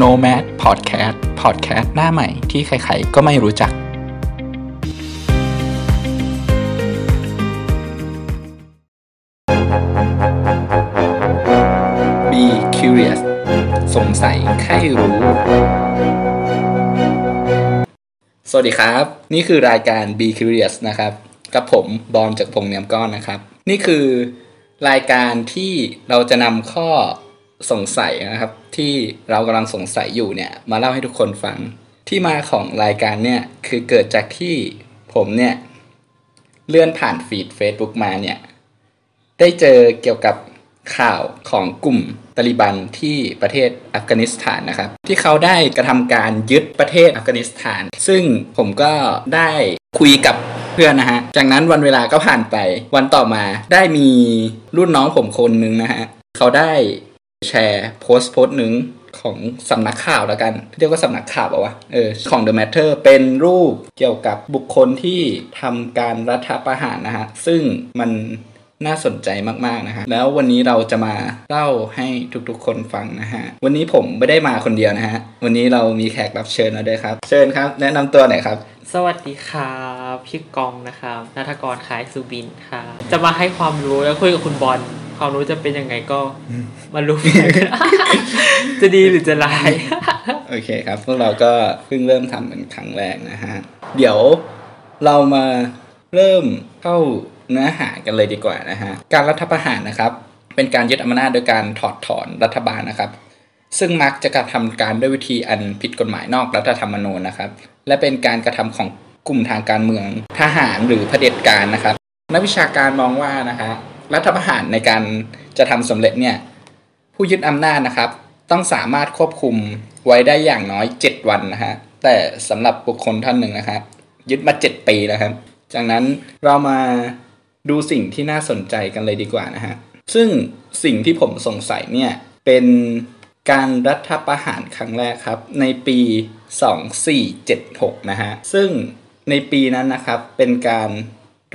Nomad Podcast Podcast หน้าใหม่ที่ใครๆก็ไม่รู้จัก Be curious สงสัยใครรู้ สวัสดีครับ นี่คือรายการ Be Curious นะครับ กับผมบอมจากพงเนียมก้อนนะครับ นี่คือรายการที่เราจะนำข้อ สงสัยนะครับ ที่เรากำลังสงสัยอยู่เนี่ยมาเล่าให้ทุกคนฟัง ที่มาของรายการเนี่ยคือเกิดจากที่ผมเนี่ยเลื่อนผ่านฟีด Facebook มาเนี่ยได้เจอเกี่ยวกับข่าวของกลุ่มตาลิบันที่ประเทศอัฟกานิสถานนะครับ ที่เขาได้กระทำการยึดประเทศอัฟกานิสถาน ซึ่งผมก็ได้คุยกับเพื่อนนะฮะ จากนั้นวันเวลาก็ผ่านไป วันต่อมาได้มีรุ่นน้องผมคนนึงนะฮะ เขาได้ แชร์โพสต์โพสต์หนึ่งของสำนักข่าวแล้วกัน เรียกว่าสำนักข่าวปะวะเออของ The Matter เป็นรูปเกี่ยวกับบุคคลที่ทำการรัฐประหารนะฮะ ซึ่งมันน่าสนใจมาก ๆ นะฮะ แล้ววันนี้เราจะมาเล่าให้ทุกๆ คนฟังนะฮะ วันนี้ผมไม่ได้มาคนเดียวนะฮะ วันนี้เรามีแขกรับเชิญมาด้วยครับ เชิญครับ แนะนำตัวหน่อยครับ สวัสดีครับพี่กองนะครับนัทกรขายสุบินครับจะมาให้ความรู้แล้วคุยกับคุณบอล ความรู้จะเป็นยังไงก็มารู้จะดีหรือจะร้าย โอเคครับ พวกเราก็เพิ่งเริ่มทำเป็นครั้งแรกนะฮะ เดี๋ยวเรามาเริ่มเข้าเนื้อหากันเลยดีกว่านะฮะ การรัฐประหารนะครับ เป็นการยึดอำนาจโดยการถอดถอนรัฐบาลนะครับ ซึ่งมักจะกระทำการด้วยวิธีอันผิดกฎหมายนอกรัฐธรรมนูญนะครับ และเป็นการกระทำของกลุ่มทางการเมืองทหารหรือเผด็จการนะครับ นักวิชาการมองว่านะฮะ รัฐประหารในการจะทำสำเร็จเนี่ยผู้ยึดอำนาจนะครับ ต้องสามารถควบคุมไว้ได้อย่างน้อย 7 วันนะฮะแต่สำหรับบุคคลท่านหนึ่งนะครับยึดมา 7 ปีแล้วครับ จากนั้นเรามาดูสิ่งที่น่าสนใจกันเลยดีกว่านะฮะซึ่งสิ่งที่ผมสงสัยเนี่ยเป็นการรัฐประหารครั้งแรกครับ ในปี 2476 นะฮะซึ่งในปีนั้นนะครับเป็นการ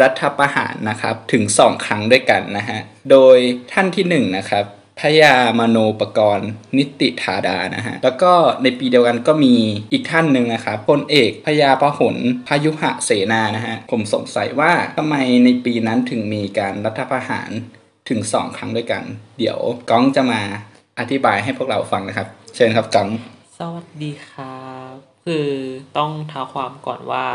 รัฐประหารนะครับถึง2ครั้งด้วยกันนะฮะ โดยท่านที่1นนะครับพยามโนปกรณ์นิติธาดานะฮะ แล้วก็ในปีเดียวกันก็มีอีกท่านหนึ่งนะครับพลเอกพยาพหลพยุหะเสนานะฮะ ผมสงสัยว่าทำไมในปีนั้นถึงมีการรัฐประหารถึง 2 ครั้งด้วยกัน เดี๋ยวก้องจะมาอธิบายให้พวกเราฟังนะครับ เชิญครับก้อง สวัสดีครับ คือต้องท้าความก่อนว่า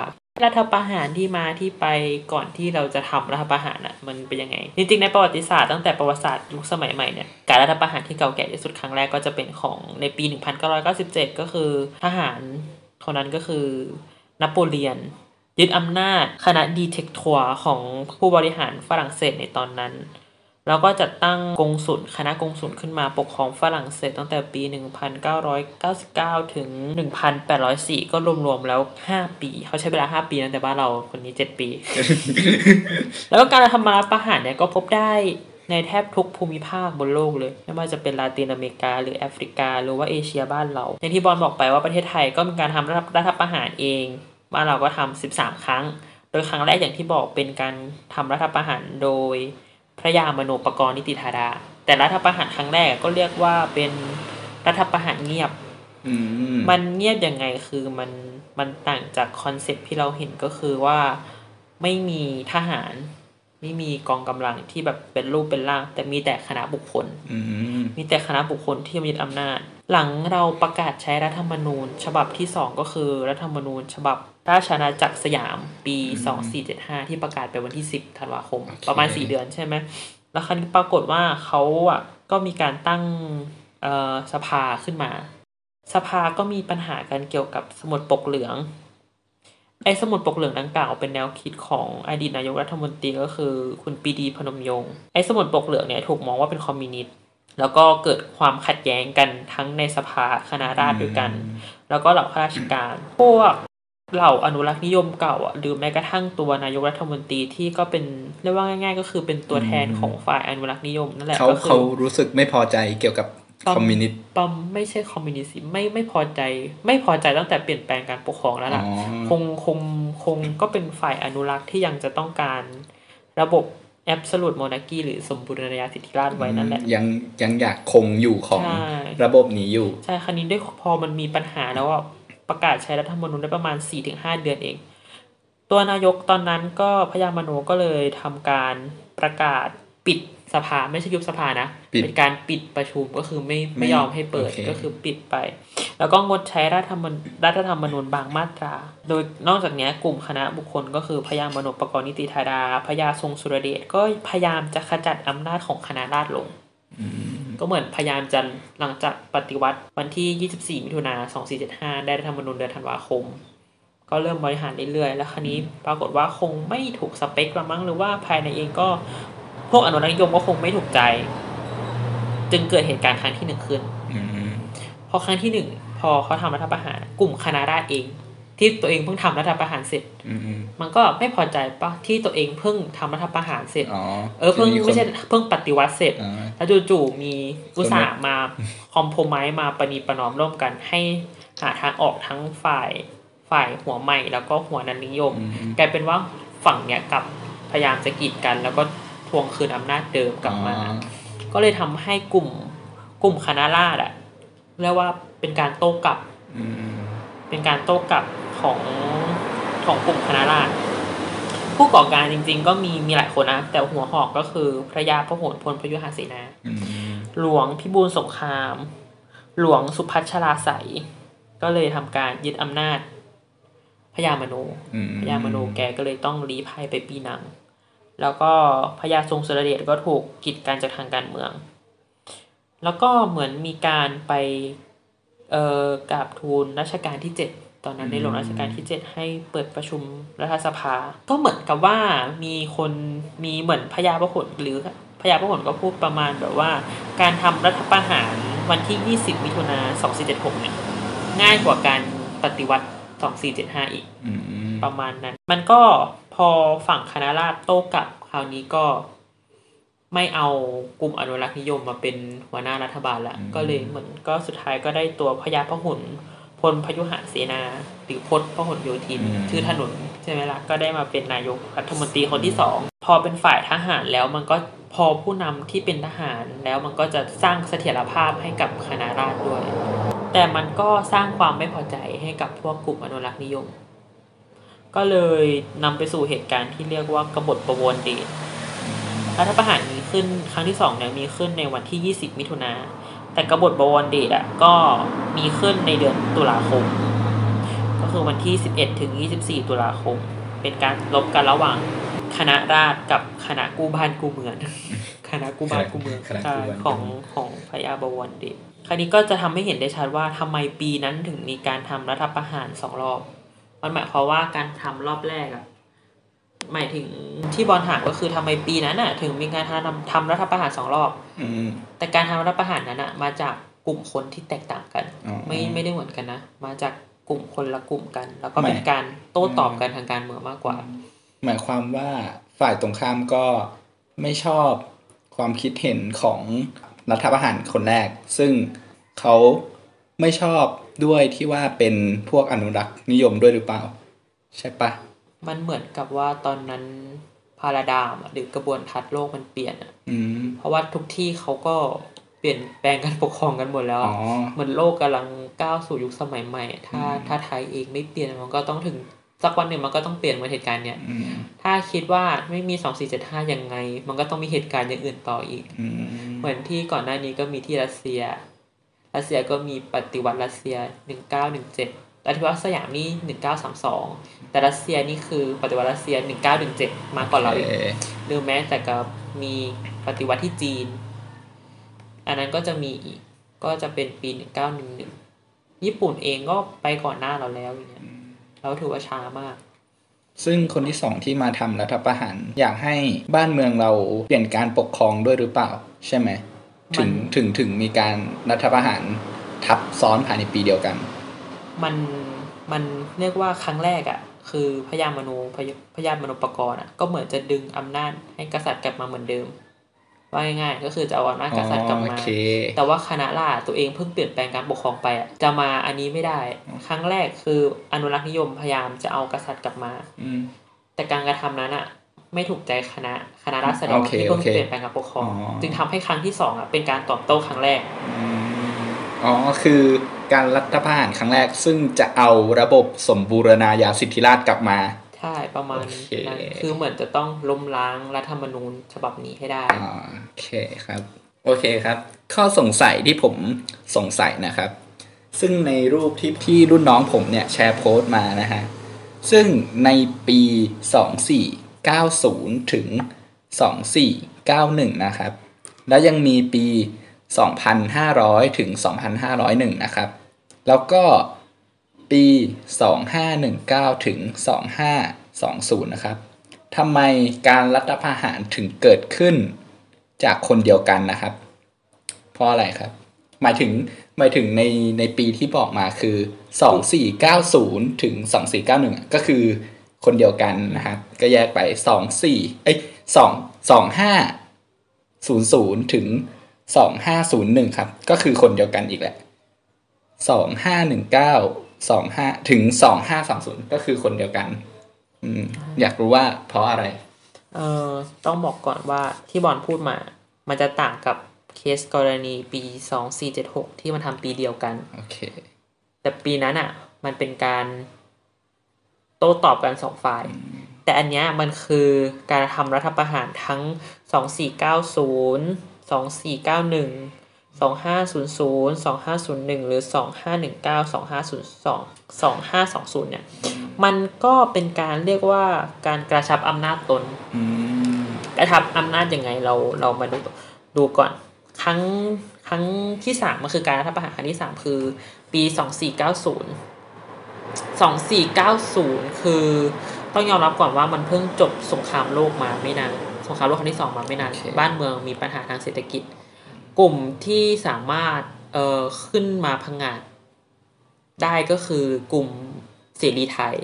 รัฐประหารที่มาที่ไปก่อนที่เราจะทำรัฐประหารอะมันเป็นยังไง จริงๆในประวัติศาสตร์ตั้งแต่ประวัติศาสตร์ยุคสมัยใหม่เนี่ยการรัฐประหารที่เก่าแก่ที่สุดครั้งแรกก็จะเป็นของในปี 1997 ก็คือทหารคนนั้นก็คือนโปเลียน ยึดอำนาจคณะดีเทคทัวร์ของผู้บริหารฝรั่งเศสในตอนนั้น แล้วก็จัดตั้งกงสุลคณะกงสุลขึ้นมาปกครองฝรั่งเศสตั้งแต่ปี 1999 ถึง 1804 ก็รวมๆแล้ว 5 ปี เขาใช้เวลา 5 ปีนะแต่บ้านเราคนนี้ 7 ปี แล้วก็การทำรัฐประหารเนี่ยก็พบได้ในแทบทุกภูมิภาคบนโลกเลย ไม่ว่าจะเป็นลาตินอเมริกา หรือแอฟริกา หรือว่าเอเชียบ้านเรา อย่างที่บอลบอกไปว่าประเทศไทยก็มีการทำรัฐประหารเอง บ้านเราก็ทำ13 ครั้ง โดยครั้งแรกอย่างที่บอกเป็นการทำรัฐประหารโดย พระยามโนปกรณ์นิติธาดาแต่รัฐประหารครั้งแรกก็เรียกว่าเป็นรัฐประหารเงียบอืมมันเงียบยังไงคือมันมันต่างจาก concept ที่เราเห็นก็คือว่าไม่มีทหาร ไม่มีกองกำลังที่แบบเป็นรูปเป็นร่าง แต่มีแต่คณะบุคคลอืมมีแต่คณะบุคคลที่มีอำนาจ หลังเราประกาศใช้รัฐธรรมนูญ ฉบับที่2ก็คือรัฐธรรมนูญ ฉบับ ราชอาณาจักรสยามปี2475ที่ประกาศไปวันที่10ธันวาคม ประมาณ4เดือนใช่ไหม แล้วครั้นี้ปรากฏว่าเขาอะก็มีการตั้งเอ่อสภาขึ้นมา สภาก็มีปัญหากันเกี่ยวกับสมุดปกเหลืองไอ้สมุดปกเหลืองดังกล่าวเป็นแนวคิดของอดีตนายกรัฐมนตรีก็คือ คุณปรีดีพนมยงค์ไอ้สมุดปกเหลืองเนี่ยถูกมองว่าเป็นคอมมิวนิสต์แล้วก็เกิดความขัดแย้งกันทั้งในสภาคณะราษฎรด้วยกัน แล้วก็เหล่าข้าราชการ พวก เหล่าอนุรักษ์นิยมเก่าอะหรือแม้กระทั่งตัวนายกรัฐมนตรีที่ก็เป็นเรียกว่าง่าย ๆ ก็คือเป็นตัวแทนของฝ่ายอนุรักษ์นิยมนั่นแหละเขาก็คืเขารู้สึกไม่พอใจเกี่ยวกับต้คอมมิวนิสต์ปอมไม่ใช่คอมมิวนิสต์สิไม่ไม่พอใจ ไม่พอใจตั้งแต่เปลี่ยนแปลงการปกครองแล้วอ๋ล่ะอคงคงคงก็เป็นฝ่ายอนุรักษ์ที่ยังจะต้องการระบบ absolute monarchy หรือสมบูรณาญาสิทธิราชย์ไว้นั่นแหละยังยังอยากคงอยู่ของใช่ระบบนี้อยู่ใช่ครั้นี้ด้วยพอมันมีปัญหาแล้วว่า ประกาศใช้รัฐธรรมนูญได้ประมาณ 4-5 เดือนเอง ตัวนายกตอนนั้นก็พยามโนก็เลยทำการประกาศปิดสภาไม่ใช่ยุบสภานะปิดเป็นการปิดประชุมก็คือไม่ไม่ไม่ยอมให้เปิดโอเคก็คือปิดไป แล้วก็งดใช้รัฐธรรมนรัฐธรรมนูญบางมาตรา โดยนอกจากเนี้ยกลุ่มคณะบุคคลก็คือพยามโนปกรณ์นิติธาดาพญาทรงสุรเดชก็พยายามจะขจัดอำนาจของคณะราษฎรลง ก็เหมือนพยายามจะหลังจากปฏิวัติวันที่ 24 มิถุนา2475 ได้รัฐธรรมนูญเดือนธันวาคม ก็เริ่มบริหารเรื่อยๆ แล้วคราวนี้ปรากฏว่าคงไม่ถูกสเปคละมั้งหรือว่าภายในเองก็พวกอนุรักษ์นิยมก็คงไม่ถูกใจ จึงเกิดเหตุการณ์ครั้งที่หนึ่งขึ้นอืมพอครั้งที่หนึ่งพอเขาทำรัฐประหารกลุ่มคณะราษฎรเอง ที่ตัวเองเพิ่งทำรัฐประหารเสร็จอืมอืมมันก็ไม่พอใจปะที่ตัวเองเพิ่งทำรัฐประหารเสร็จอ๋อเออเพิ่งจะคนไม่ใช่เพิ่งปฏิวัติเสร็จอ่าแล้วจู่ๆมีอุตสาห์มาคอมโพไมซ์มาประนีประนอมร่วมกันให้หาทางออกทั้งฝ่ายฝ่ายหัวใหม่แล้วก็หัวนันนิยมอืมกลายเป็นว่าฝั่งเนี้ยกลับพยายามจะกีดกัน แล้วก็ทวงคืนอำนาจเดิมกลับมาอ๋อก็เลยทำให้กลุ่มกลุ่มคณะราษฎรอะเรียกว่าเป็นการโต้กลับอืมเป็นการโต้กลับ ของของกลุ่มคณะราษฎรผู้ก่อการจริง ๆ ก็มีมีหลายคนนะ แต่หัวหอกก็คือพระยาพระโหนพลพยุหเสนาอืมหลวงพิบูลสงคราม หลวงสุพัชราใสยก็เลยทำการยึดอำนาจพญามโนอืมพญามโนแกก็เลยต้องลี้ภัยไปปีนัง แล้วก็พญาทรงสุรเดชก็ถูกกีดกันจากทางการเมือง แล้วก็เหมือนมีการไปเอ่อกราบทูลรัชกาลที่เจ็ด ตอนนั้นในหลวงรัชกาลที่เจ็ดให้เปิดประชุมรัฐสภา ก็เหมือนกับว่ามีคนมีเหมือนพญาพหลหรือพญาพหลก็พูดประมาณแบบว่า การทำรัฐประหารวันที่ 20 มิถุนา2476 เนี่ย ง่ายกว่าการปฏิวัติ 2475 อีกอืมประมาณนั้น มันก็พอฝั่งคณะราษฎรโต้กลับคราวนี้ก็ไม่เอากลุ่มอนุรักษ์นิยมมาเป็นหัวหน้ารัฐบาลละก็เลยเหมือนก็สุดท้ายก็ได้ตัวพญาพหุน พลพยุหเสนา หรือพจน์พหลโยธิน ชื่อถนนใช่ไหมละ่ะ ก็ได้มาเป็นนายกรัฐมนตรีคนที่สอง พอเป็นฝ่ายทหารแล้วมันก็พอผู้นำที่เป็นทหารแล้วมันก็จะสร้างเสถียรภาพให้กับคณะราษฎรด้วย แต่มันก็สร้างความไม่พอใจให้กับพวกกลุ่มอนุรักษ์นิยม ก็เลยนำไปสู่เหตุการณ์ที่เรียกว่ากบฏประวนเดชรัฐประหารมีขึ้นครั้งที่สองเนี่ยมีขึ้นในวันที่ 20 มิถุนา แต่กบฏประวนเดชอะก็มีขึ้นในเดือนตุลาคม ก็คือวันที่ 11 ถึง 24 ตุลาคม เป็นการลบกันระหว่างคณะราษฎรกับคณะกู้บ้านกู้เมืองคณะกู้บ้านกู้เมืองคณะใช่กู้บ้านของของพญาบวรเดชคราวนี้ก็จะทำให้เห็นได้ชัดว่าทำไมปีนั้นถึงมีการทำรัฐประหารสองรอบ มันหมายความว่าการทำรอบแรกอะ หมายถึงที่บอลถามก็คือทำไมปีนั้นอะถึงมีการทำทำรัฐประหารสองรอบอืมแต่การทำรัฐประหารนั้นอะมาจากกลุ่มคนที่แตกต่างกันอ๋อไม่ไม่ได้เหมือนกันนะ มาจากกลุ่มคนละกลุ่มกัน แล้วก็เป็นไม่การโต้ตอบกันทางการเมืองมากกว่า หมายความว่าฝ่ายตรงข้ามก็ไม่ชอบความคิดเห็นของรัฐประหารคนแรก ซึ่งเขาไม่ชอบด้วยที่ว่าเป็นพวกอนุรักษ์นิยมด้วยหรือเปล่า ใช่ปะ มันเหมือนกับว่าตอนนั้นพาราดามอะหรือกระบวนทัศน์โลกมันเปลี่ยนอะอืมเพราะว่าทุกที่เขาก็เปลี่ยนแปลงการปกครองกันหมดแล้วอ๋อะอเหมือนโลกกำลังก้าวสู่ยุคสมัยใหม่ ถ้าอืมถ้าไทยเองไม่เปลี่ยนมันก็ต้องถึงสักวันหนึ่งมันก็ต้องเปลี่ยนเหมือนเหตุการณ์เนี้ยอืมถ้าคิดว่าไม่มีสองสี่เจ็ดห้ายังไง มันก็ต้องมีเหตุการณ์อย่างอื่นต่ออีกอืมเหมือนที่ก่อนหน้านี้ก็มีที่รัสเซีย รัสเซียก็มีปฏิวัติรัสเซียหนึ่งเก้าหนึ่งเจ็ด ปฏิวัติสยามนี่หนึ่งเก้าสามสองแต่รัสเซียนี่คือปฏิวัติรัสเซียหนึ่งเก้าหนึ่งเจ็ดมาก่อนเราอีกเอหรือแม้แต่กับมีปฏิวัติที่จีน อันนั้นก็จะมีอีกก็จะเป็นปีหนึ่งเก้าหนึ่งหนึ่งญี่ปุ่นเองก็ไปก่อนหน้าเราแล้วอย่างเงี้ยเราถือว่าช้ามาก ซึ่งคนที่สองที่มาทำรัฐประหารอยากให้บ้านเมืองเราเปลี่ยนการปกครองด้วยหรือเปล่า ใช่ไหมถึงมันถึงถึงมีการรัฐประหารทับซ้อนภายในปีเดียวกัน มันมันเรียกว่าครั้งแรกอะ่ะ คือพญามโนพยพญามโนปกรณ์อะก็เหมือนจะดึงอำนาจให้กษัตริย์กลับมาเหมือนเดิม ว่าง่ายๆก็คือจะเอาอำนาจกษัตริย์กลับอ๋อมาโอเคแต่ว่าคณะราษฎรตัวเองเพิ่งเปลี่ยนแปลงการปกครองไปอะจะมาอันนี้ไม่ได้ ครั้งแรกคืออนุรักษ์นิยมพยายามจะเอากษัตริย์กลับมา อืมแต่การกระทำนั้นอะไม่ถูกใจคณะคณะราษฎรโอเคที่เพิ่งโอเคเปลี่ยนแปลงการปกครองอ๋อจึงทำให้ครั้งที่สองอะเป็นการตอบโต้ครั้งแรกอืมอ๋อคือ การรัฐประหารครั้งแรก ซึ่งจะเอาระบบสมบูรณาญาสิทธิราชย์กลับมา ใช่ประมาณโอเคนั้นคือเหมือนจะต้องล้มล้างรัฐธรรมนูญฉบับนี้ให้ได้อ่าโอเคครับ โอเคครับ ข้อสงสัยที่ผมสงสัยนะครับ ซึ่งในรูปที่ที่รุ่นน้องผมเนี่ยแชร์โพสต์มานะฮะซึ่งในปี 2490 ถึง 2491 นะครับ แล้วยังมีปี 2,500 ถึง 2,501 นะครับ แล้วก็ปี 2519 ถึง 2520 นะครับทำไมการรัฐประหารถึงเกิดขึ้นจากคนเดียวกันนะครับ เพราะอะไรครับ หมายถึงหมายถึงในในปีที่บอกมาคือ 2490 ถึง 2491 ก็คือคนเดียวกันนะครับ ก็แยกไป 24 เอ้ย2 2500 ถึง 2501 ครับ ก็คือคนเดียวกันอีกแหละ 2519 25ถึง2520ก็คือคนเดียวกัน อืม อยากรู้ว่าเพราะอะไร เอ่อต้องบอกก่อนว่าที่บอลพูดมา มันจะต่างกับเคสกรณีปีสองสี่เจ็ดหกที่มันทำปีเดียวกัน โอเค แต่ปีนั้นอะ มันเป็นการโต้ตอบกันสองฝ่าย แต่อันเนี้ยมันคือการทำรัฐประหารทั้งสองสี่เก้าศูนย์สองสี่เก้าหนึ่ง สองห้าศูนย์ศูนย์สองห้าศูนย์หนึ่งหรือสองห้าหนึ่งเก้าสองห้าศูนย์สองสองห้าสองศูนย์เนี่ย มันก็เป็นการเรียกว่าการกระชับอำนาจตนอืมกระชับอำนาจยังไงเราเรามาดูดูก่อน ครั้งครั้งที่สามมันคือการรัฐประหารครั้งที่สามคือปีสองสี่เก้าศูนย์สองสี่เก้าศูนย์คือต้องยอมรับก่อนว่ามันเพิ่งจบสงครามโลกมาไม่นาน สงครามโลกครั้งที่สองมาไม่นานโอเคบ้านเมืองมีปัญหาทางเศรษฐกิจ กลุ่มที่สามารถเอ่อขึ้นมาพังงาดได้ก็คือกลุ่มเสรีไทย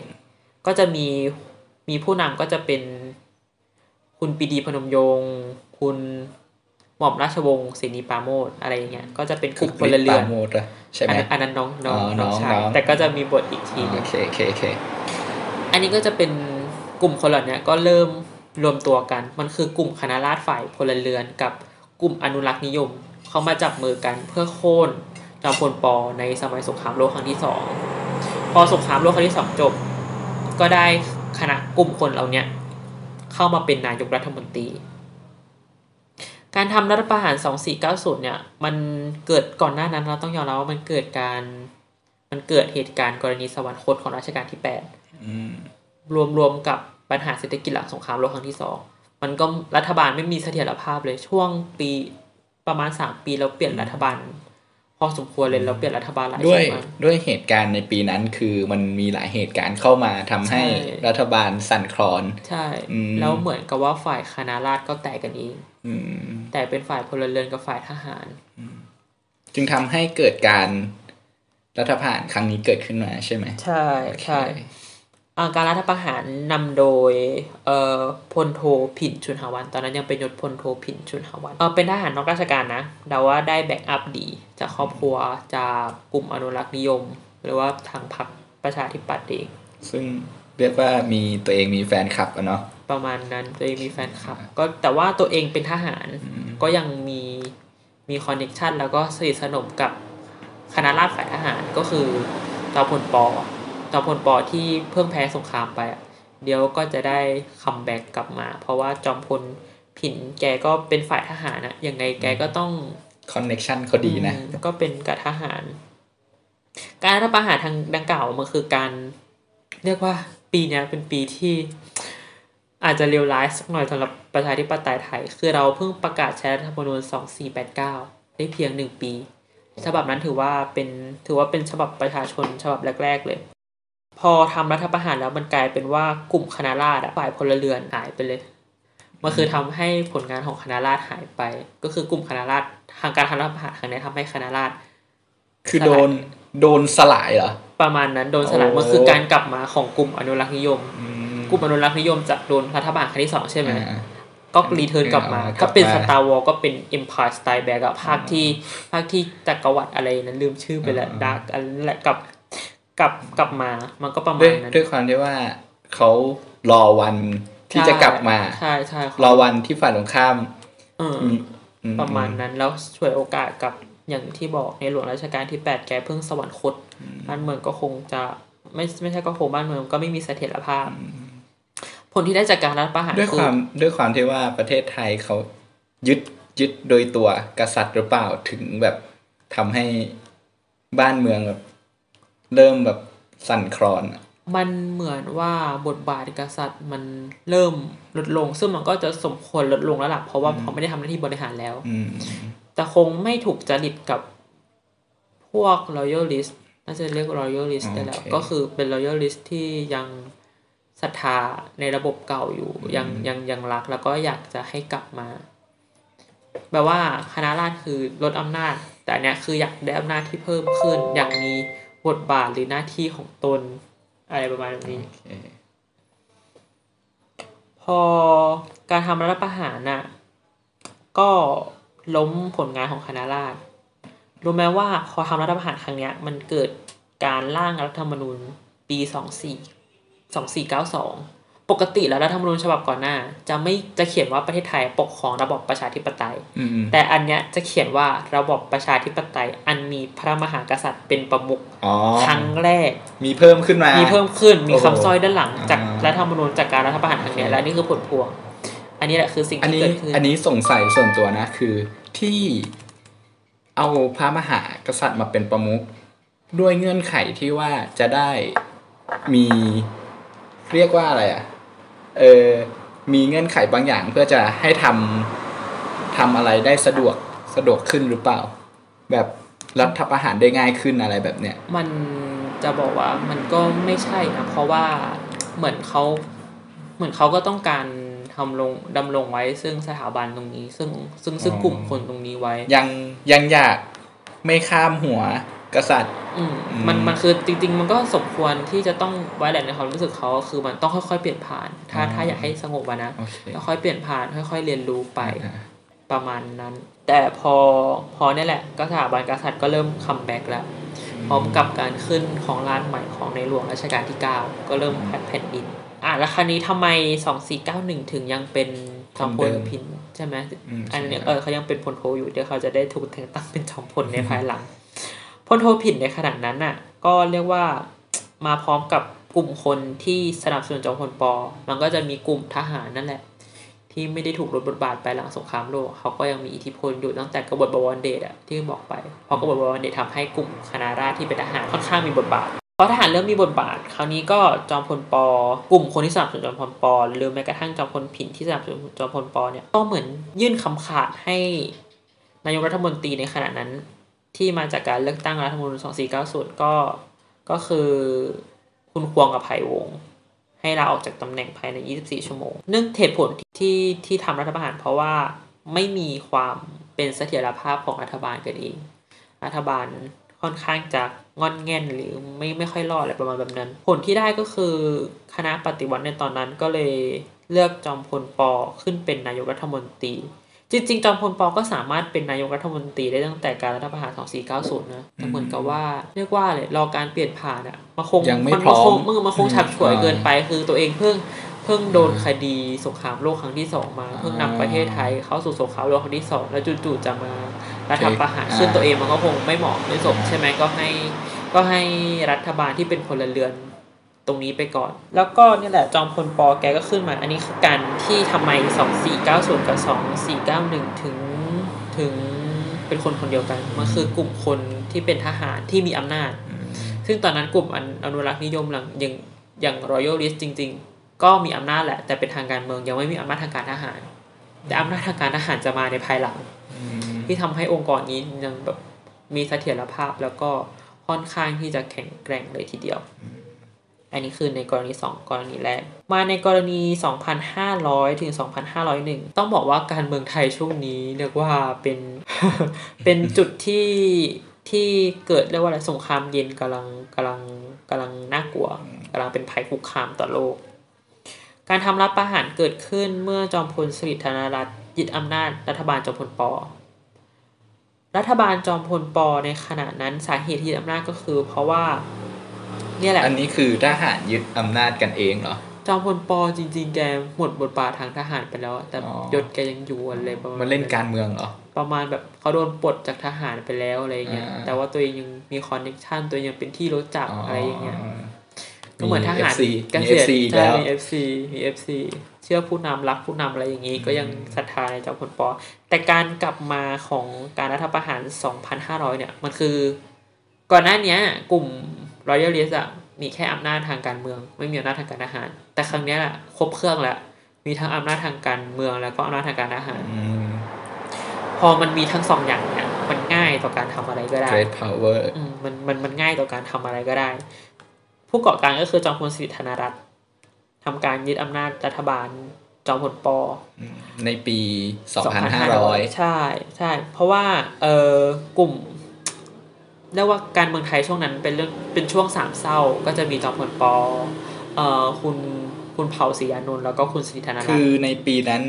ก็จะมีมีผู้นำก็จะเป็นคุณปรีดีพนมยงค์คุณหม่อมราชวงศ์เสนีปราโมทอะไรอย่างเงี้ยก็จะเป็นกลุ่มพลเรือนปาโมดอะใช่ไหมอันนั้นอันนั้นน้องน้องอ๋อน้องน้องชายน้องแต่ก็จะมีบทอีกทีหนึ่โองเคโอเคโอเคอันนี้ก็จะเป็นกลุ่มคนเหล่านี้ก็เริ่มรวมตัวกัน มันคือกลุ่มคณะราษฎรฝ่ายพลเรือนกับ กลุ่มอนุรักษ์นิยม เขามาจับมือกันเพื่อโค่นจอมพลปอในสมัยสงครามโลกครั้งที่สองพอสงครามโลกครั้งที่สองจบ ก็ได้คณะกลุ่มคนเหล่าเนี้ยเข้ามาเป็นนายกรัฐมนตรี การทำรัฐประหาร 2490 เนี่ย มันเกิดก่อนหน้านั้นเราต้องยอมรับว่ามันเกิดการมันเกิดเหตุการณ์กรณีสวรรคตของรัชกาลที่8อืมรวมรวมกับปัญหาเศรษฐกิจหลังสงครามโลกครั้งที่สอง มันก็รัฐบาลไม่มีเสถียรภาพเลยช่วงปีประมาณสามปีแล้วเปลี่ยนรัฐบาล พอสมควรเลยแล้วเปลี่ยนรัฐบาลหลายด้วยช่วงมากด้วยเหตุการณ์ในปีนั้นคือมันมีหลายเหตุการณ์เข้ามาทำให้ใช่รัฐบาลสั่นคลอน ใช่อืมแล้วเหมือนกับว่าฝ่ายคณะราษฎรก็แตกกันเองอืมแต่เป็นฝ่ายพลเรือนกับฝ่ายทหารจึงทำให้เกิดการรัฐประหารครั้งนี้เกิดขึ้นมาใช่ไหมใช่โอเคใช่อ่า การรัฐประหารนำโดยเอ่อพลโทผินชุนหาวัน ตอนนั้นยังเป็นยศพลโทผินชุนหาวันเออเป็นทหารนอกราชการนะเดาว่าได้ backup ดี จากครอบครัวจากกลุ่มอนุรักษ์นิยม หรือว่าทางพรรคประชาธิปัตย์เอง ซึ่งเรียกว่ามีตัวเองมีแฟนคลับอะเนาะประมาณนั้นตัวเองมีแฟนคลับ ก็แต่ว่าตัวเองเป็นทหารก็ยังมีมี connection แล้วก็สนิทสนมกับคณะราษฎรฝ่ายทหารก็คือจอมพลปอ จอมพลปอที่เพิ่งแพ้สงครามไปอะเดี๋ยวก็จะได้ comeback กลับมา เพราะว่าจอมพลผินแกก็เป็นฝ่ายทหารนะยังไงแกก็ต้อง connection เขาดีนะอืมก็เป็นกับทหาร การรัฐประหารทางดังกล่าวมันคือการ เรียกว่าปีเนี้ยเป็นปีที่อาจจะเรียวไลซ์สักหน่อยสำหรับประชาธิปไตยไทย คือเราเพิ่งประกาศใช้รัฐธรรมนูญ2489 ได้เพียงหนึ่งปี ฉบับนั้นถือว่าเป็นถือว่าเป็นฉบับประชาชนฉบับแรก ๆ เลย พอทำรัฐประหารแล้วมันกลายเป็นว่ากลุ่มคณะราษฎรอะฝ่ายพลเรือนหายไปเลยมันคือทำให้ผลงานของคณะราษฎรหายไป ก็คือกลุ่มคณะราษฎรทางการทำรัฐประหารครั้งนี้ทำให้คณะราษฎรคือโดนโดนสลายเหรอประมาณนั้นโดนสลายโอ้มันคือการกลับมาของกลุ่มอนุรักษ์นิยมอืมกลุ่มอนุรักษ์นิยมจากโดนรัฐบาลครั้งที่สองใช่ไหมอ่าก็ return กลับมาอ่ากลับมา ก็เป็น Star Wars ก็เป็น Empire Strike Back อะภาคที่ภาคที่จักรวรรดิอะไรนั้นลืมชื่อไปแล้วอ่า dark อันนั้นแหละกลับ กลับกลับมามันก็ประมาด้วยณนั้นด้วยความที่ว่าเขารอวันที่จะกลับมาใช่ใช่รอวันที่ฝ่ายตรงข้ามเอออืมอืประมาณนั้นแล้วฉวยโอกาสกับอย่างที่บอกในหลวงรัชกาลที่แปดแกเพิ่งสวรรคตบ้านเมืองก็คงจะไม่ไม่ใช่ก็คงบ้านเมืองก็ไม่มีเสถียรภาพ ผลที่ได้จากการรัฐประหารด้วยคืคอวามด้วยความที่ว่าประเทศไทยเขายึดยึดโดยตัวกษัตริย์หรือเปล่าถึงแบบทำให้บ้านเมืองแบบ เริ่มแบบสั่นคลอนอะมันเหมือนว่าบทบาทกษัตริย์มันเริ่มลดลง ซึ่งมันก็จะสมควรลดลงแล้วล่ะเพราะว่าเขาไม่ได้ทำหน้าที่บริหารแล้วอืมแต่คงไม่ถูกจริตกับพวก loyalist น่าจะเรียก loyalist ได้แล้ว ก็คือเป็น loyalist ที่ยังศรัทธาในระบบเก่าอยู่ ยังยังยังรักแล้วก็อยากจะให้กลับมาแบบว่าคณะราษฎรคือลดอำนาจ แต่อันเนี้ยคืออยากได้อำนาจที่เพิ่มขึ้น อยากมี บทบาทหรือหน้าที่ของตน อะไรประมาณนี้โอเคพอการทำรัฐประหารน่ะ ก็ล้มผลงานของคณะราษฎรรู้ไหมว่าพอทำรัฐประหารครั้งเนี้ย มันเกิดการร่างรัฐธรรมนูญปีสองสี่สองสี่เก้าสอง ปกติแล้วรัฐธรรมนูญฉบับก่อนหน้า จะไม่จะเขียนว่าประเทศไทยปกครองระบอบประชาธิปไตยอืมอืมแต่อันเนี้ยจะเขียนว่าระบอบประชาธิปไตย อันมีพระมหากษัตริย์เป็นประมุขอ๋อครั้งแรก มีเพิ่มขึ้นมา มีเพิ่มขึ้นมีโอ้โหคำสร้อยด้านหลังจากอ่ารัฐธรรมนูญจากการรัฐประหารครั้งเนี้ยและนี่คือผลพวง อันนี้แหละคือสิ่งอันที่นี้เกิดขึ้นอันนี้สงสัยส่วนตัวนะคือที่เอาพระมหากษัตริย์มาเป็นประมุขด้วยเงื่อนไขที่ว่าจะได้มีเรียกว่าอะไรอะ เออมีเงื่อนไขบางอย่างเพื่อจะให้ทำทำอะไรได้สะดวกสะดวกขึ้นหรือเปล่า แบบรัฐประหารได้ง่ายขึ้นอะไรแบบเนี้ยมันจะบอกว่ามันก็ไม่ใช่นะเพราะว่าเหมือนเขาเหมือนเขาก็ต้องการทำลงดำรงไว้ซึ่งสถาบันตรงนี้ ซึ่งซึ่งซึ่งอ๋อกลุ่มคนตรงนี้ไว้ ยังยังอยากไม่ข้ามหัว กษัตริย์อืมอืมมันมันคือจริง ๆ มันก็สมควรที่จะต้องไว้แหละในความรู้สึกเขาคือมันต้องค่อยๆเปลี่ยนผ่าน ถ้าถ้าอยากให้สงบอะนะโอเคค่อยๆเปลี่ยนผ่านค่อย ๆ เรียนรู้ไปอ่าประมาณนั้น แต่พอพอเนี่ยแหละก็สถาบันกษัตริย์ก็เริ่ม comeback แล้วพร้อมกับการขึ้นของร้านใหม่ของในหลวงรัชกาลที่ 9 ก็เริ่มแผ่นแผ่นดิน อะแล้วคราวนี้ทำไม 2491 ถึงยังเป็นจอมพลพินใช่ไหมมอันนี้เออเขายังเป็นพลโทอยู่เดี๋ยวเขาจะได้ถูกแต่งตั้งเป็นจอมพลในภายหลัง พลโทผินในขณะนั้นน่ะ ก็เรียกว่ามาพร้อมกับกลุ่มคนที่สนับสนุนจอมพลปอ มันก็จะมีกลุ่มทหารนั่นแหละ ที่ไม่ได้ถูกลดบทบาทไปหลังสงครามโลก เขาก็ยังมีอิทธิพลอยู่ตั้งแต่กบฏบวรเดชอะที่บอกไป เพราะกบฏบวรเดชทำให้กลุ่มคณะราษฎรที่เป็นทหารค่อนข้างมีบทบาทพอทหารเริ่มมีบทบาท คราวนี้ก็จอมพลปอกลุ่มคนที่สนับสนุนจอมพลปอหรือแม้กระทั่งจอมพลผินที่สนับสนุนจอมพลปอเนี่ยก็เหมือนยื่นคำขาดให้นายกรัฐมนตรีในขณะนั้น ที่มาจากการเลือกตั้งรัฐธรรมนูญ2490 ก็ก็คือคุณควงกับไผ่วง ให้ลาออกจากตำแหน่งภายใน 24 ชั่วโมง เนื่องเหตุผลที่ที่ทำรัฐประหารเพราะว่าไม่มีความเป็นเสถียรภาพของรัฐบาลกันเอง รัฐบาลค่อนข้างจะงอนแง่นหรือไม่ไม่ค่อยรอดอะไรประมาณแบบนั้น ผลที่ได้ก็คือคณะปฏิวัติในตอนนั้นก็เลยเลือกจอมพลปขึ้นเป็นนายกรัฐมนตรี จริงๆ จอมพลปก็สามารถเป็นนายกรัฐมนตรีได้ตั้งแต่การรัฐประหาร 2490 นะแต่เหมือนกับว่าเรียกว่าเลยรอการเปลี่ยนผ่านอะมันคงยังไม่มันพร้อมคงมึงมันคงฉับฉวยเกินไป คือตัวเองเพิ่งเพิ่งโดนคดีสงครามโลกครั้งที่สองมา เพิ่งนำประเทศไทยเข้าสู่สงครามโลกครั้งที่สองแล้วจู่ๆจะมารัฐประหารซึ่งตัวเองมันก็คงไม่เหมาะไม่สมใช่ไหมก็ให้ก็ให้รัฐบาลที่เป็นพลเรือน ตรงนี้ไปก่อน แล้วก็นี่แหละจอมพลปแกก็ขึ้นมา อันนี้คือการที่ทำไม 2490 กับ 2491 ถึงถึงเป็นคนคนเดียวกัน มันคือกลุ่มคนที่เป็นทหารที่มีอำนาจ ซึ่งตอนนั้นกลุ่มอนุอนุรักษ์นิยมหลังอย่างอย่าง royalist จริง ๆ ก็มีอำนาจแหละ แต่เป็นทางการเมืองยังไม่มีอำนาจทางการทหาร แต่อำนาจทางการทหารจะมาในภายหลัง ที่ทำให้องค์กรนี้ยังแบบมีเสถียรภาพแล้วก็ค่อนข้างที่จะแข็งแกร่งเลยทีเดียว อันนี้คือในกรณี 2 กรณีแรก มาในกรณี 2,500 ถึง 2,501 ต้องบอกว่าการเมืองไทยช่วงนี้เรียกว่าเป็นเป็นจุดที่ที่เกิดเรียกว่าอะไรสงครามเย็นกำลังกำลังกำลังน่ากลัวกำลังเป็นภัยคุกคามต่อโลก การทำรัฐประหารเกิดขึ้นเมื่อจอมพลสฤษดิ์ธนรัตน์ยึดอำนาจรัฐบาลจอมพลปรัฐบาลจอมพลปในขณะนั้นสาเหตุที่ยึดอำนาจก็คือ เพราะว่า เนี่ยแหละ อันนี้คือทหารยึดอำนาจกันเองเหรอจอมพลปอจริง ๆ แกหมดบทบาททางทหารไปแล้วอะแต่อ๋อยศแกยังอยู่อะไรประมาณมันเล่นการเมืองเหรอ ประมาณแบบเขาโดนปลดจากทหารไปแล้วอะไรเงี้ยอ่าแต่ว่าตัวเองยังมีคอนเนคชันตัวเองยังเป็นที่รู้จักอะไรอย่างเงี้ยอ๋อก็เหมือนทหาร FC เกมีษียณ FC อีกใช่แล้วมี FC มี FC เชื่อผู้นำรักผู้นำอะไรอย่างนี้ก็ยังศรัทธาในจอมพลปอ แต่การกลับมาของการรัฐประหาร 2,500 เนี่ย มันคือ ก่อนหน้าเนี้ยกลุ่ม รอยัลลิสอะมีแค่อำนาจทางการเมือง ไม่มีอำนาจทางการทหาร แต่ครั้งเนี้ยแหละครบเครื่องแล้วมีทั้งอำนาจทางการเมืองแล้วก็อำนาจทางการทหารอืมพอมันมีทั้งสองอย่างเนี่ยมันง่ายต่อการทำอะไรก็ได้ great power อืมมันมันมันง่ายต่อการทำอะไรก็ได้ ผู้ก่อการก็คือจอมพลสฤษดิ์ธนรัตน์ทำการยึดอำนาจรัฐบาลจอมพลปอ ในปี 2,500 ใช่ใช่ เพราะว่าเออกลุ่ม เรียกว่าการเมืองไทยช่วงนั้นเป็นเรื่องเป็นช่วงสามเศร้า ก็จะมีจอมพลปอเอ่อคุณคุณเผ่าศรีอานนท์แล้วก็คุณสฤษดิ์ธนรัตคืน์อในปีนั้น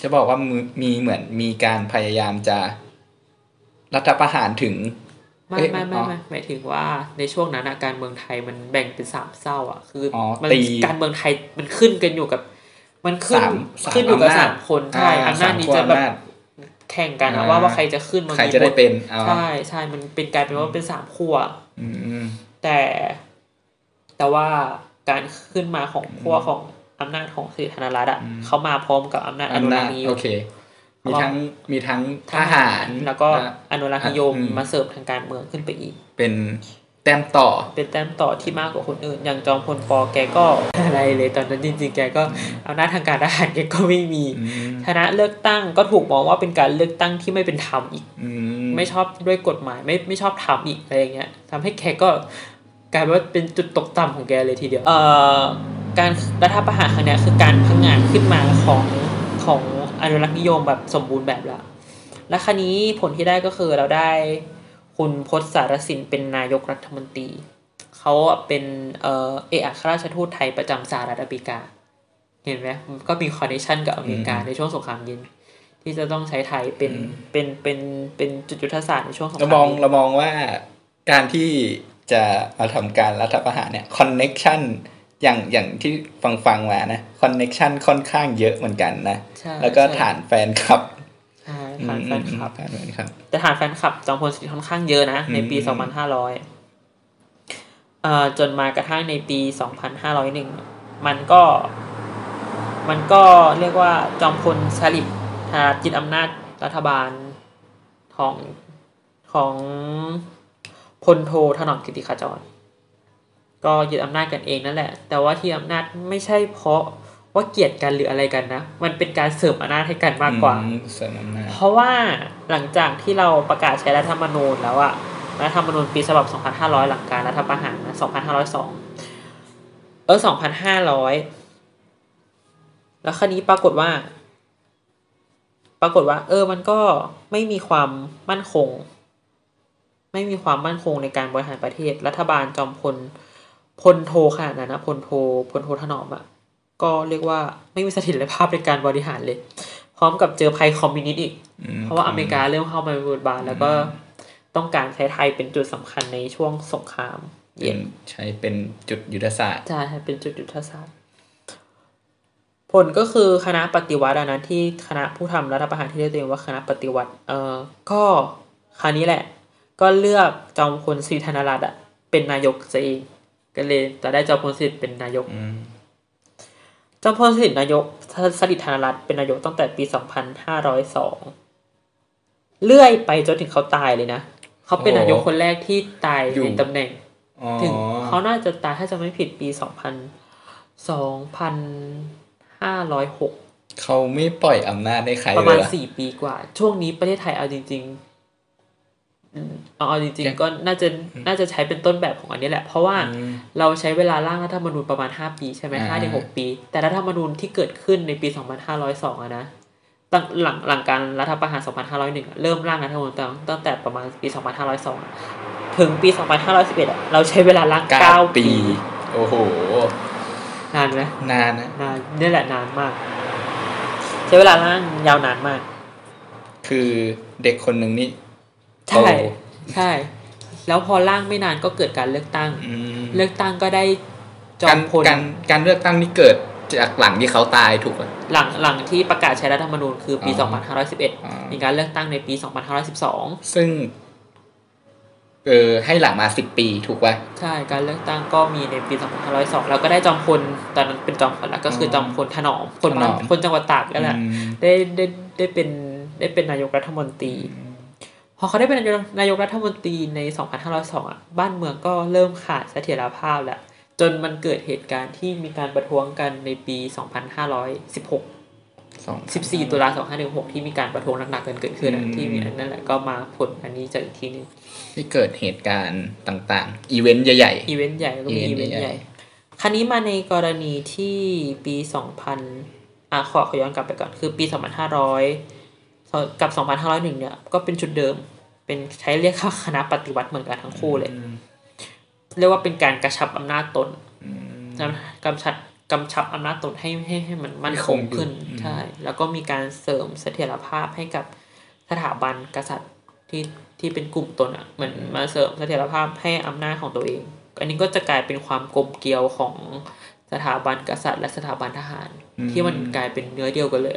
จะบอกว่ามีมีเหมือนมีการพยายามจะรัฐประหารถึงไม่เอ๊ะไม่ไม่อ๋อไม่หมายถึงว่าในช่วงนั้นอะการเมืองไทยมันแบ่งเป็นสามเศร้า อะ คือออมันตีการเมืองไทยมันขึ้นกันอยู่กับ มันขึ้นสามสามขึ้นอยู่กับอำนาจสามคนใช่อ่าอำนาจนี้สามขั้วจะแบบอำนาจ แข่งกันอะอ่าว่าว่าใครจะขึ้นมาใครมีจะได้บทเป็นเอาใช่ใช่มันเป็นกลายเป็นว่าเป็นสามขั้วอืมแต่ แต่ว่าการขึ้นมาของขั้วของอำนาจของสิริธนรัตน์อะเขามาพร้อมกับอำนาจอนุอำรันากจษ์นิยโอมเคมีทั้งมีทั้งทหารแล้วก็อนุรักษ์นิยมอืมมาเสริมทางการเมืองขึ้นไปอีก เป็น แต้มต่อเป็นแต้มต่อที่มากกว่าคนอื่น อย่างจอมพลปอแกก็อะไรเลยตอนนั้นจริงๆ แกก็อำนาจทางการทหารแกก็ไม่มีอืมชนะเลือกตั้งก็ถูกมองว่าเป็นการเลือกตั้งที่ไม่เป็นธรรมอีกอืมไม่ชอบด้วยกฎหมายไม่ไม่ชอบทำอีกอะไรอย่างเงี้ยทำให้แกก็กลายเป็นว่าเป็นจุดตกต่ำของแกเลยทีเดียวเอ่อการรัฐประหารครั้งเนี้ยคือการพังงานขึ้นมาของของอนุรักษ์นิยมแบบสมบูรณ์แบบแล้วและครั้นี้ผลที่ได้ก็คือเราได้ คุณพจน์สารสินเป็นนายกรัฐมนตรี เขาอะเป็นเอ่อเอกอัครราชทูตไทยประจำสหรัฐอเมริกา เห็นไหมมันก็มีคอนเนคชันกับอเมริกาในช่วงสงครามเย็น ที่จะต้องใช้ไทยเป็นเป็นเป็นเป็นจุดยุทธศาสตร์ในช่วงสงคเรารามมองเย็นเรามองว่าการที่จะมาทำการรัฐประหารเนี่ย connection อย่างอย่างที่ฟังฟังๆมานะ connection ค่อนข้างเยอะเหมือนกันนะใช่แล้วก็ใช่ฐานแฟนคลับใช่ ฐานแฟนคลับฐานแฟนคลับแต่ฐานแฟนคลับจอมพลสฤษดิ์ค่อนข้างเยอะนะ ในปีอืม2500เอ่อจนมากระทั่งในปี2501มันก็ มันก็เรียกว่าจอมพลสฤษดิ์ธนะรัชต์ยึดอำนาจรัฐบาลของของพลโทถนอมกิติขจร ก็ยึดอำนาจกันเองนั่นแหละ แต่ว่าที่อำนาจไม่ใช่เพราะ ว่าเกลียดกันหรืออะไรกันนะ มันเป็นการเสริมอำนาจให้กันมากกว่าอืมเสริมอำนาจเพราะว่าหลังจากที่เราประกาศใช้รัฐธรรมนูญแล้วอะรัฐธรรมนูญปีฉบับ 2500 หลังการรัฐประหารนะ2502 เออ 2500 แล้วคราวนี้ปรากฏว่า ปรากฏว่า เออ มันก็ไม่มีความมั่นคง ไม่มีความมั่นคงในการบริหารประเทศ รัฐบาลจอมพลพลโทขนาดนั้นนะพลโทพลโทถนอมอะ ก็เรียกว่าไม่มีเสถียรภาพในการบริหารเลย พร้อมกับเจอภัยคอมมิวนิสต์อีกอืมเพราะว่าอเมริกาเริ่มเข้ามามีบทบาทแล้วก็ต้องการใช้ไทยเป็นจุดสำคัญในช่วงสงครามเย็นใช้เป็นจุดยุทธศาสตร์ใช่ให้เป็นจุดยุทธศาสตร์ ผลก็คือคณะปฏิวัติอันนั้นที่คณะผู้ทำรัฐประหารที่เรียกตัวเองว่าคณะปฏิวัติ เออก็คราวนี้แหละ ก็เลือกจอมพลศรีธนรัตน์อะเป็นนายกซะเองก็เลยจะได้จอมพลสฤษดิ์เป็นนายกอืม จอมพลสฤษดิ์นายกสฤษดิ์ธนรัตน์เป็นนายกตั้งแต่ปี 2502 เลื่อยไปจนถึงเขาตายเลยนะ เขาเป็นนายกคนแรกที่ตายในตำแหน่งอ๋อถึงเขาน่าจะตายถ้าจะไม่ผิดปี2506 เขาไม่ปล่อยอำนาจให้ใครประเลมาณยเหรอสี่ปีกว่า ช่วงนี้ประเทศไทยเอาจริงๆอืม เอาเอาจริงๆก็น่าจะน่าจะใช้เป็นต้นแบบของอันนี้แหละ เพราะว่าอืมเราใช้เวลาร่างรัฐธรรมนูญประมาณ 5 ปีใช่ไหมอ่าห้าถึงหกปี แต่รัฐธรรมนูญที่เกิดขึ้นในปี 2502อะนะตั้งหลังหลังการรัฐประหาร 2501อะเริ่มร่างรัฐธรรมนูญตั้งตั้งแต่ประมาณปี 2502อะถึงปี 2511อะเราใช้เวลาร่างเก้า9ปีปี โอ้โห นานไหมนานนะนานนี่แหละนานมาก ใช้เวลาร่างยาวนานมาก คือเด็กคนหนึ่งนี่ ใช่โตใช่ แล้วพอร่างไม่นานก็เกิดการเลือกตั้งอืมเลือกตั้งก็ได้จอการมพลการการเลือกตั้งนี่เกิดจากหลังที่เขาตายถูกไหมหลังหลังที่ประกาศใช้รัฐธรรมนูญคือปีอ๋อ2511 มีการเลือกตั้งในปี 2512 ซึ่งเออให้หลังมาสิบปีถูกป่ะใช่การเลือกตั้งก็มีในปี 2502 แล้วก็ได้จอมพลตอนนั้นเป็นจอมพลแล้วก็คือจอมพลถนอมคนบ้านถนอมคนจังหวัดตากนั่นแหละอืมได้ได้ได้เป็นได้เป็นนายกรัฐมนตรี พอเขาได้เป็นนายกนายกรัฐมนตรีใน 2502อะบ้านเมืองก็เริ่มขาดเสถียรภาพแล้ว จนมันเกิดเหตุการณ์ที่มีการประท้วงกันในปี 2516สอง14 ตุลา2516 ที่มีการประท้วงหนักๆกันเกิดขึ้นอะอืมที่มีอันนั่นแหละก็มาผลอันนี้จากอีกทีหนึงที่เกิดเหตุการณ์ต่างๆ อีเวนต์ใหญ่อีเวนต์ใหญ่ก็มีอีอีเวเวนนต์ต์ใหใหญ่ญ่ ครั้นี้มาในกรณีที่ปี 2000อะขอขอย้อนกลับไปก่อนคือปี 2500 กับ 2501 เนี่ย ก็เป็นชุดเดิม เป็นใช้เรียกว่าคณะปฏิวัติเหมือนกันทั้งคู่เลย เรียกว่าเป็นการกระชับอำนาจตนกำชับกำชับอำนาจตนให้ให้ให้มันมั่นคงขึ้นใช่ แล้วก็มีการเสริมเสถียรภาพให้กับสถาบันกษัตริย์ที่ที่เป็นกลุ่มตนอะเหมือนมาเสริมเสถียรภาพให้อำนาจของตัวเอง อันนี้ก็จะกลายเป็นความกลมเกลียวของสถาบันกษัตริย์ และสถาบันทหาร ที่มันกลายเป็นเนื้อเดียวกันเลย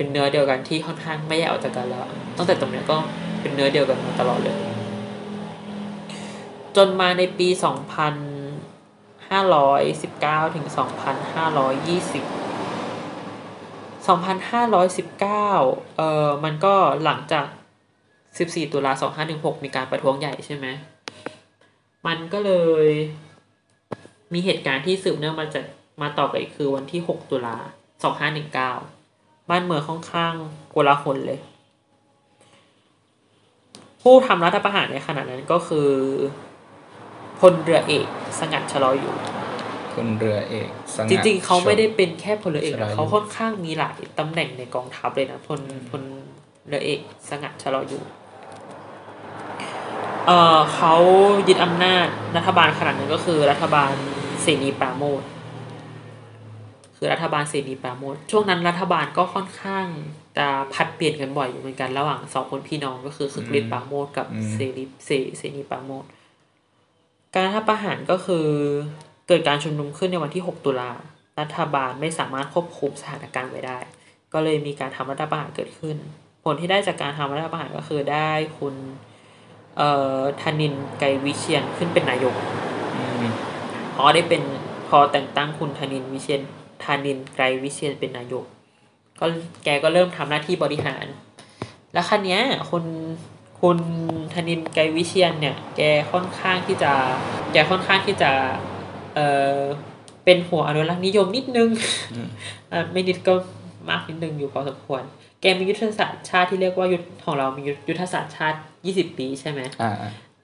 เป็นเนื้อเดียวกันที่ค่อนข้างไม่แยกออกจากกันแล้วตั้งแต่ตรงนี้ก็เป็นเนื้อเดียวกันมาตลอดเลย จนมาในปี 2519 ถึง 2520 2519 เอ่อ มันก็หลังจาก 14 ตุลา2516 มีการประท้วงใหญ่ใช่ไหม มันก็เลยมีเหตุการณ์ที่สืบเนื่องมาจากมาต่อกันอีกคือวันที่ 6 ตุลา2519 บ้านเมืองค่อนข้างโกลาหลเลย ผู้ทำรัฐประหารในขณะนั้นก็คือพลเรือเอก สงัดชะลออยู่ๆคนเรือเอกสงัดจริงๆ เขาไม่ได้เป็นแค่พลเรือเอกชลอนะอยู่เขาค่อนข้างมีหลายตำแหน่งในกองทัพเลยนะพลพลเรือเอก สงัดชะลออยู่เอ่อเขายึดอำนาจรัฐบาลขนาดนั้นก็คือรัฐบาลเสนีปราโมท คือรัฐบาลเสนีปราโมทช่วงนั้นรัฐบาลก็ค่อนข้างจะผัดเปลี่ยนกันบ่อยอยู่เหมือนกันระหว่างสองคนพี่น้องก็คือคึกฤทธิ์ปราโมทกับเสรีเสเสนีปราโมทการรัฐประหารก็คือเกิดการชุมนุมขึ้นในวันที่ 6 ตุลารัฐบาลไม่สามารถควบคุมสถานการณ์ไว้ได้ ก็เลยมีการทำรัฐประหารเกิดขึ้น ผลที่ได้จากการทำรัฐประหารก็คือได้คุณเอ่อธนินไกรวิเชียนขึ้นเป็นนายกอืมพอได้เป็นพอแต่งตั้งคุณธนินวิเชียน ธนินไกรวิเชียนเป็นนายก ก็แกก็เริ่มทำหน้าที่บริหาร แล้วคันนี้ยคุณคุณธนินไกรวิเชียนเนี่ย แกค่อนข้างที่จะ แกค่อนข้างที่จะ เออเป็นหัวอนุรักษ์นิยมนิดนึงอะไม่นิดก็มากนิดนึงอยู่พอสมควร แกมียุทธศาสตร์ชาติที่เรียกว่ายุทธของเรามียุทธศาสตร์ชาติ20ปีใช่ไหมอ่า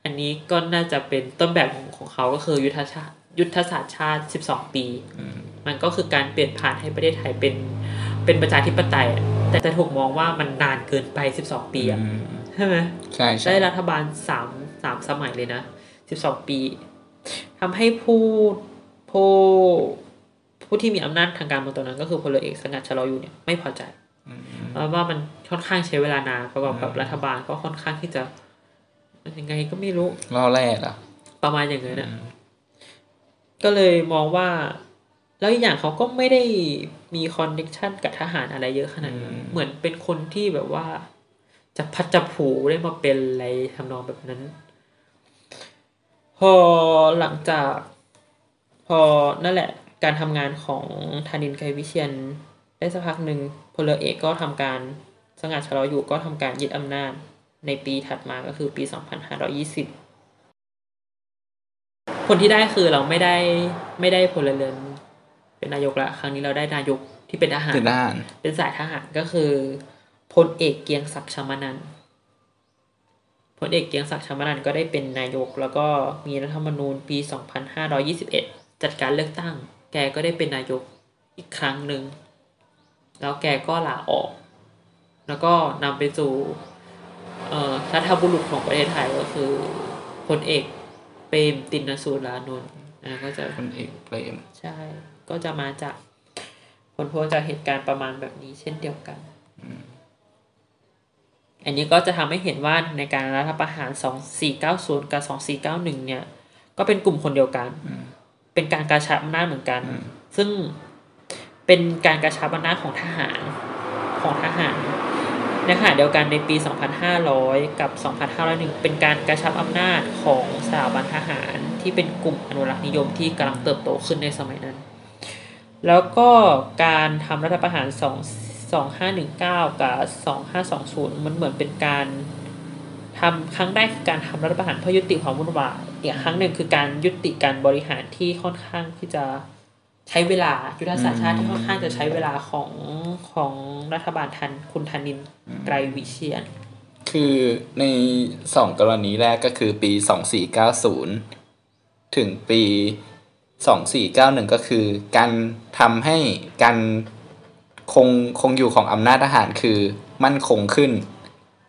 อันนี้ก็น่าจะเป็นต้นแบบของของเขาก็คือยุทธชาติ ยุทธศาสตร์ชาติ 12 ปี มันก็คือการเปลี่ยนผ่านให้ประเทศไทยเป็นเป็นประชาธิปไตยอะแต่จะถูกมองว่ามันนานเกินไป 12 ปีอะใช่ไหมใช่ใช่ได้รัฐบาลสามสามสมัยเลยนะ 12 ปีทำให้ผู้ผู้ผู้ที่มีอำนาจทางการเมืองตอนนั้น ก็คือพลเรือเอกสงัดชะลออยู่เนี่ยไม่พอใจเพราะว่ามันค่อนข้างใช้เวลานานประกอบกับรัฐบาลก็ค่อนข้างที่จะยังไงก็ไม่รู้ล่อแรกอะประมาณอย่างนั้นน่ะ ก็เลยมองว่า แล้วอีกอย่างเขาก็ไม่ได้มีคอนเนคชันกับทหารอะไรเยอะขนาดนั้นอืมเหมือนเป็นคนที่แบบว่า จะพัดจะผูได้มาเป็นอะไรทำนองแบบนั้น พอหลังจาก พอนั่นแหละ การทำงานของธนินไกรวิเชียนได้สักพักหนึ่งพลเรือเอกก็ทำการสงัดชะลออยู่ก็ทำการยึดอำนาจในปีถัดมาก็คือปี 2520 ผลที่ได้คือเราไม่ได้ไม่ได้พลเรือนเป็นนายกละครั้งนี้เราได้นายกที่เป็นทหารคือด้านเป็นสายทหารก็คือพลเอกเกรียงศักดิ์ชมานันท์พลเอกเกรียงศักดิ์ชมานันท์ก็ได้เป็นนายก แล้วก็มีรัฐธรรมนูญปี 2521 จัดการเลือกตั้ง แกก็ได้เป็นนายกอีกครั้งหนึ่ง แล้วแกก็ลาออก แล้วก็นำไปสู่เอ่อรัฐบุรุษของประเทศไทยก็คือพลเอก เปรมตินสูรานนท์นะก็จะคนเอกเปรมใช่ ก็จะมาจากผลพวงจากเหตุการณ์ประมาณแบบนี้เช่นเดียวกัน อันนี้ก็จะทำให้เห็นว่าในการรัฐประหาร 2490 กับ 2491 เนี่ย ก็เป็นกลุ่มคนเดียวกัน เป็นการกระชับอำนาจเหมือนกันอืมซึ่งเป็นการกระชับอำนาจของทหารของทหาร ในขณะเดียวกันในปี 2500 กับ 2501 เป็นการกระชับอำนาจของสถาบันทหารที่เป็นกลุ่มอนุรักษ์นิยมที่กำลังเติบโตขึ้นในสมัยนั้น แล้วก็การทำรัฐประหาร 2 2519 กับ 2520 มันเหมือนเป็นการทำครั้งแรกคือการทำรัฐประหารเพื่อยุติความวุ่นวาย อีกครั้งหนึ่งคือการยุติการบริหารที่ค่อนข้างที่จะ ใช้เวลายุทธศาสตร์ชาติที่ค่อนข้างจะใช้เวลาของของรัฐบาลทันคุณธนินทร์ไกรวิเชียน คือในสองกรณีแรกก็คือปีสองสี่เก้าศูนย์ถึงปีสองสี่เก้าหนึ่งก็คือ การทำให้การคงคงอยู่ของอำนาจทหารคือมั่นคงขึ้น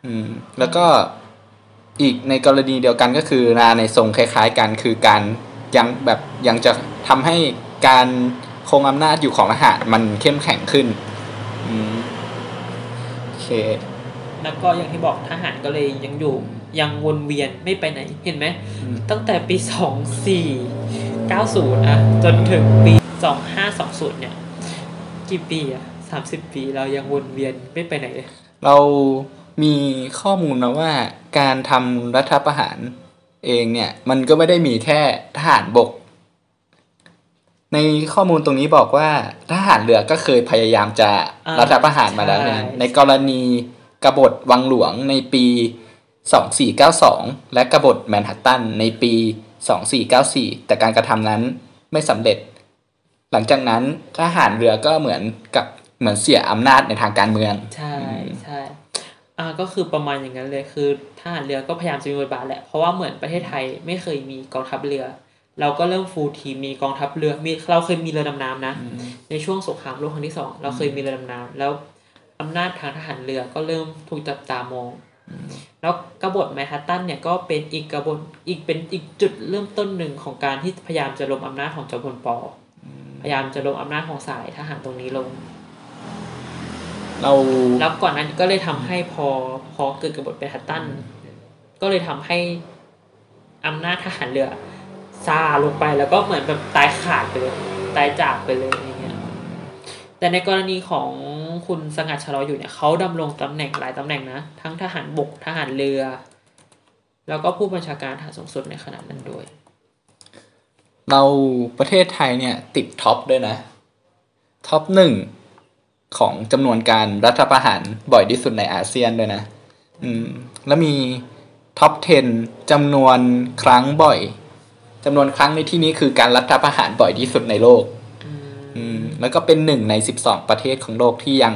อืม แล้วก็อีกในกรณีเดียวกันก็คือนาในทรงคล้าย ๆ กันคือการยังแบบยังจะทำให้ การคงอำนาจอยู่ของทหารมันเข้มแข็งขึ้นอืมโอเค แล้วก็อย่างที่บอกทหารก็เลยยังอยู่ยังวนเวียนไม่ไปไหนเห็นไหม อืม ตั้งแต่ปีสองสี่เก้าศูนย์อะจนถึงปีสองห้าสองศูนย์เนี่ย กี่ปีอะสามสิบปีเรายังวนเวียนไม่ไปไหนเลย เรามีข้อมูลนะว่า การทำรัฐประหารเองเนี่ย มันก็ไม่ได้มีแค่ทหารบก ในข้อมูลตรงนี้บอกว่าทหารเรือก็เคยพยายามจะอ่ารัฐประหารมาแล้วนะใช่ในกรณีกบฏวังหลวงในปี 2492 และกบฏแมนฮัตตันในปี 2494 แต่การกระทำนั้นไม่สำเร็จ หลังจากนั้นทหารเรือก็เหมือนกับเหมือนเสียอำนาจในทางการเมือง ใช่ใช่อ่าก็คือประมาณอย่างนั้นเลยคือทหารเรือก็พยายามจะมีบทบาทแหละเพราะว่าเหมือนประเทศไทยไม่เคยมีกองทัพเรือ เราก็เริ่มฟูลทีมมีกองทัพเรือมีเราเคยมีเรือดำน้ำนะ ในช่วงสงครามโลกครั้งที่สองเราเคยมีเรือดำน้ำแล้วอำนาจทางทหารเรือก็เริ่มถูกจับตามอง แล้วกบฏแมนฮัตตันเนี่ยก็เป็นอีกกบฏอีกเป็นอีกจุดเริ่มต้นหนึ่งของการที่พยายามจะล้มอำนาจของจอมพลปออพยายามจะล้มอำนาจของสายทหารตรงนี้ลง เราแล้วก่อนนั้นก็เลยทำให้พอพอเกิดกบฏแมนฮัตตัน ก็เลยทำให้อำนาจทหารเรือ ซาลงไปแล้วก็เหมือนแบบตายขาดไปเลยตายจากไปเลยอย่างเงี้ยแต่ในกรณีของคุณสงัด ชลออยู่เนี่ยเขาดำรงตำแหน่งหลายตำแหน่งนะ ทั้งทหารบกทหารเรือ แล้วก็ผู้บัญชาการทหารสูงสุดในขณะนั้นด้วย เราประเทศไทยเนี่ยติด top ด้วยนะ top หนึ่งของจำนวนการรัฐประหารบ่อยที่สุดในอาเซียนด้วยนะ อืม แล้วมี top 10จำนวนครั้งบ่อย จำนวนครั้งในที่นี้คือการรัฐประหารบ่อยที่สุดในโลกอืมอืมแล้วก็เป็นหนึ่งในสิบสองประเทศของโลกที่ยัง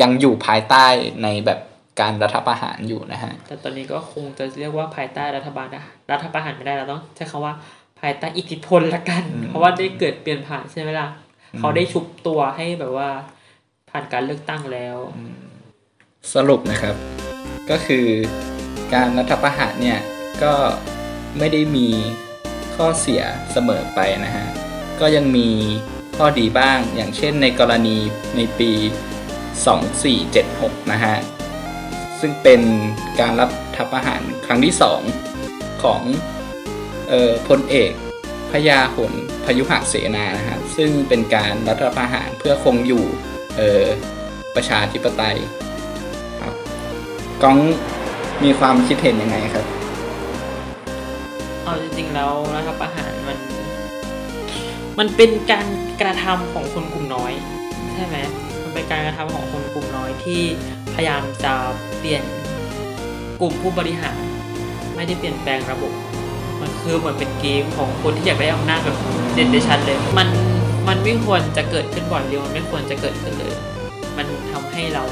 ยังอยู่ภายใต้ในแบบการรัฐประหารอยู่นะฮะ แต่ตอนนี้ก็คงจะเรียกว่าภายใต้รัฐบาลนะรัฐประหารไม่ได้เราต้องใช้คำว่าภายใต้อิทธิพลละกันอืมเพราะว่าได้เกิดเปลี่ยนผ่านใช่ไหมล่ะเขาได้ชุบตัวให้แบบว่าผ่านการเลือกตั้งแล้ว สรุปนะครับ ก็คือการรัฐประหารเนี่ยก็ไม่ได้มี ข้อเสียเสมอไปนะฮะ ก็ยังมีข้อดีบ้าง อย่างเช่นในกรณีในปี 2476 นะฮะ ซึ่งเป็นการรัฐประหารครั้งที่สองของออพลเอกพญาหนพยุหเสนานะฮะ ซึ่งเป็นการรัฐประหารเพื่อคงอยู่ประชาธิปไตยครับก้องมีความคิดเห็นยังไงครับ เอาจริงๆแล้วรัฐประหารมัน มันเป็นการกระทำของคนกลุ่มน้อย ใช่ไหมมันเป็นการกระทำของคนกลุ่มน้อยที่พยายามจะเปลี่ยนกลุ่มผู้บริหาร ไม่ได้เปลี่ยนแปลงระบบ มันคือเหมือนเป็นเกมของคนที่อยากได้อำนาจแบบเด่นได้ชัดเลย มันมันไม่ควรจะเกิดขึ้นบ่อยเร็วมันไม่ควรจะเกิดขึ้นเลย มันทำให้เรา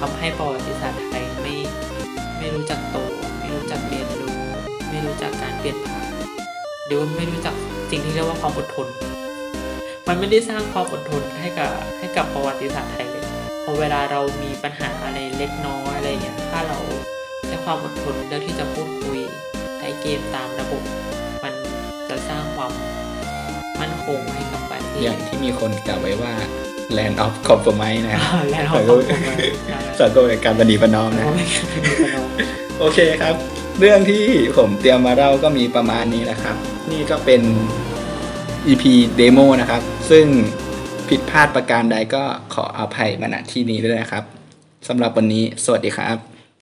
ทำให้ประวัติศาสตร์ไทยไม่ไม่รู้จักโต ไม่รู้จักเรียนรู้ ไม่รู้จักการเปลี่ยนผ่าน หรือว่าไม่รู้จักสิ่งที่เรียกว่าความอดทน มันไม่ได้สร้างความอดทนให้กับให้กับประวัติศาสตร์ไทยเลยพอเวลาเรามีปัญหาอะไรเล็กน้อยอะไรเงี้ยถ้าเราใช้ความอดทนเลือกที่จะพูดคุยใช้เกมตามระบบ มันจะสร้างความมั่นคงให้กับประเทอศย่างที่มีคนกล่าวไว้ว่า land of compromise นะแล้วเราต้องคงไว้ใช่สากลแห่งการปฏิบัติน้อมนะเราไม่ควรเป็นคนเอาโอเคครับ เรื่องที่ผมเตรียมมาเล่าก็มีประมาณนี้นะครับ นี่ก็เป็น EP เดโมนะครับ ซึ่งผิดพลาดประการใดก็ขออภัยมาณที่นี้ด้วยนะครับสำหรับวันนี้ สวัสดีครับ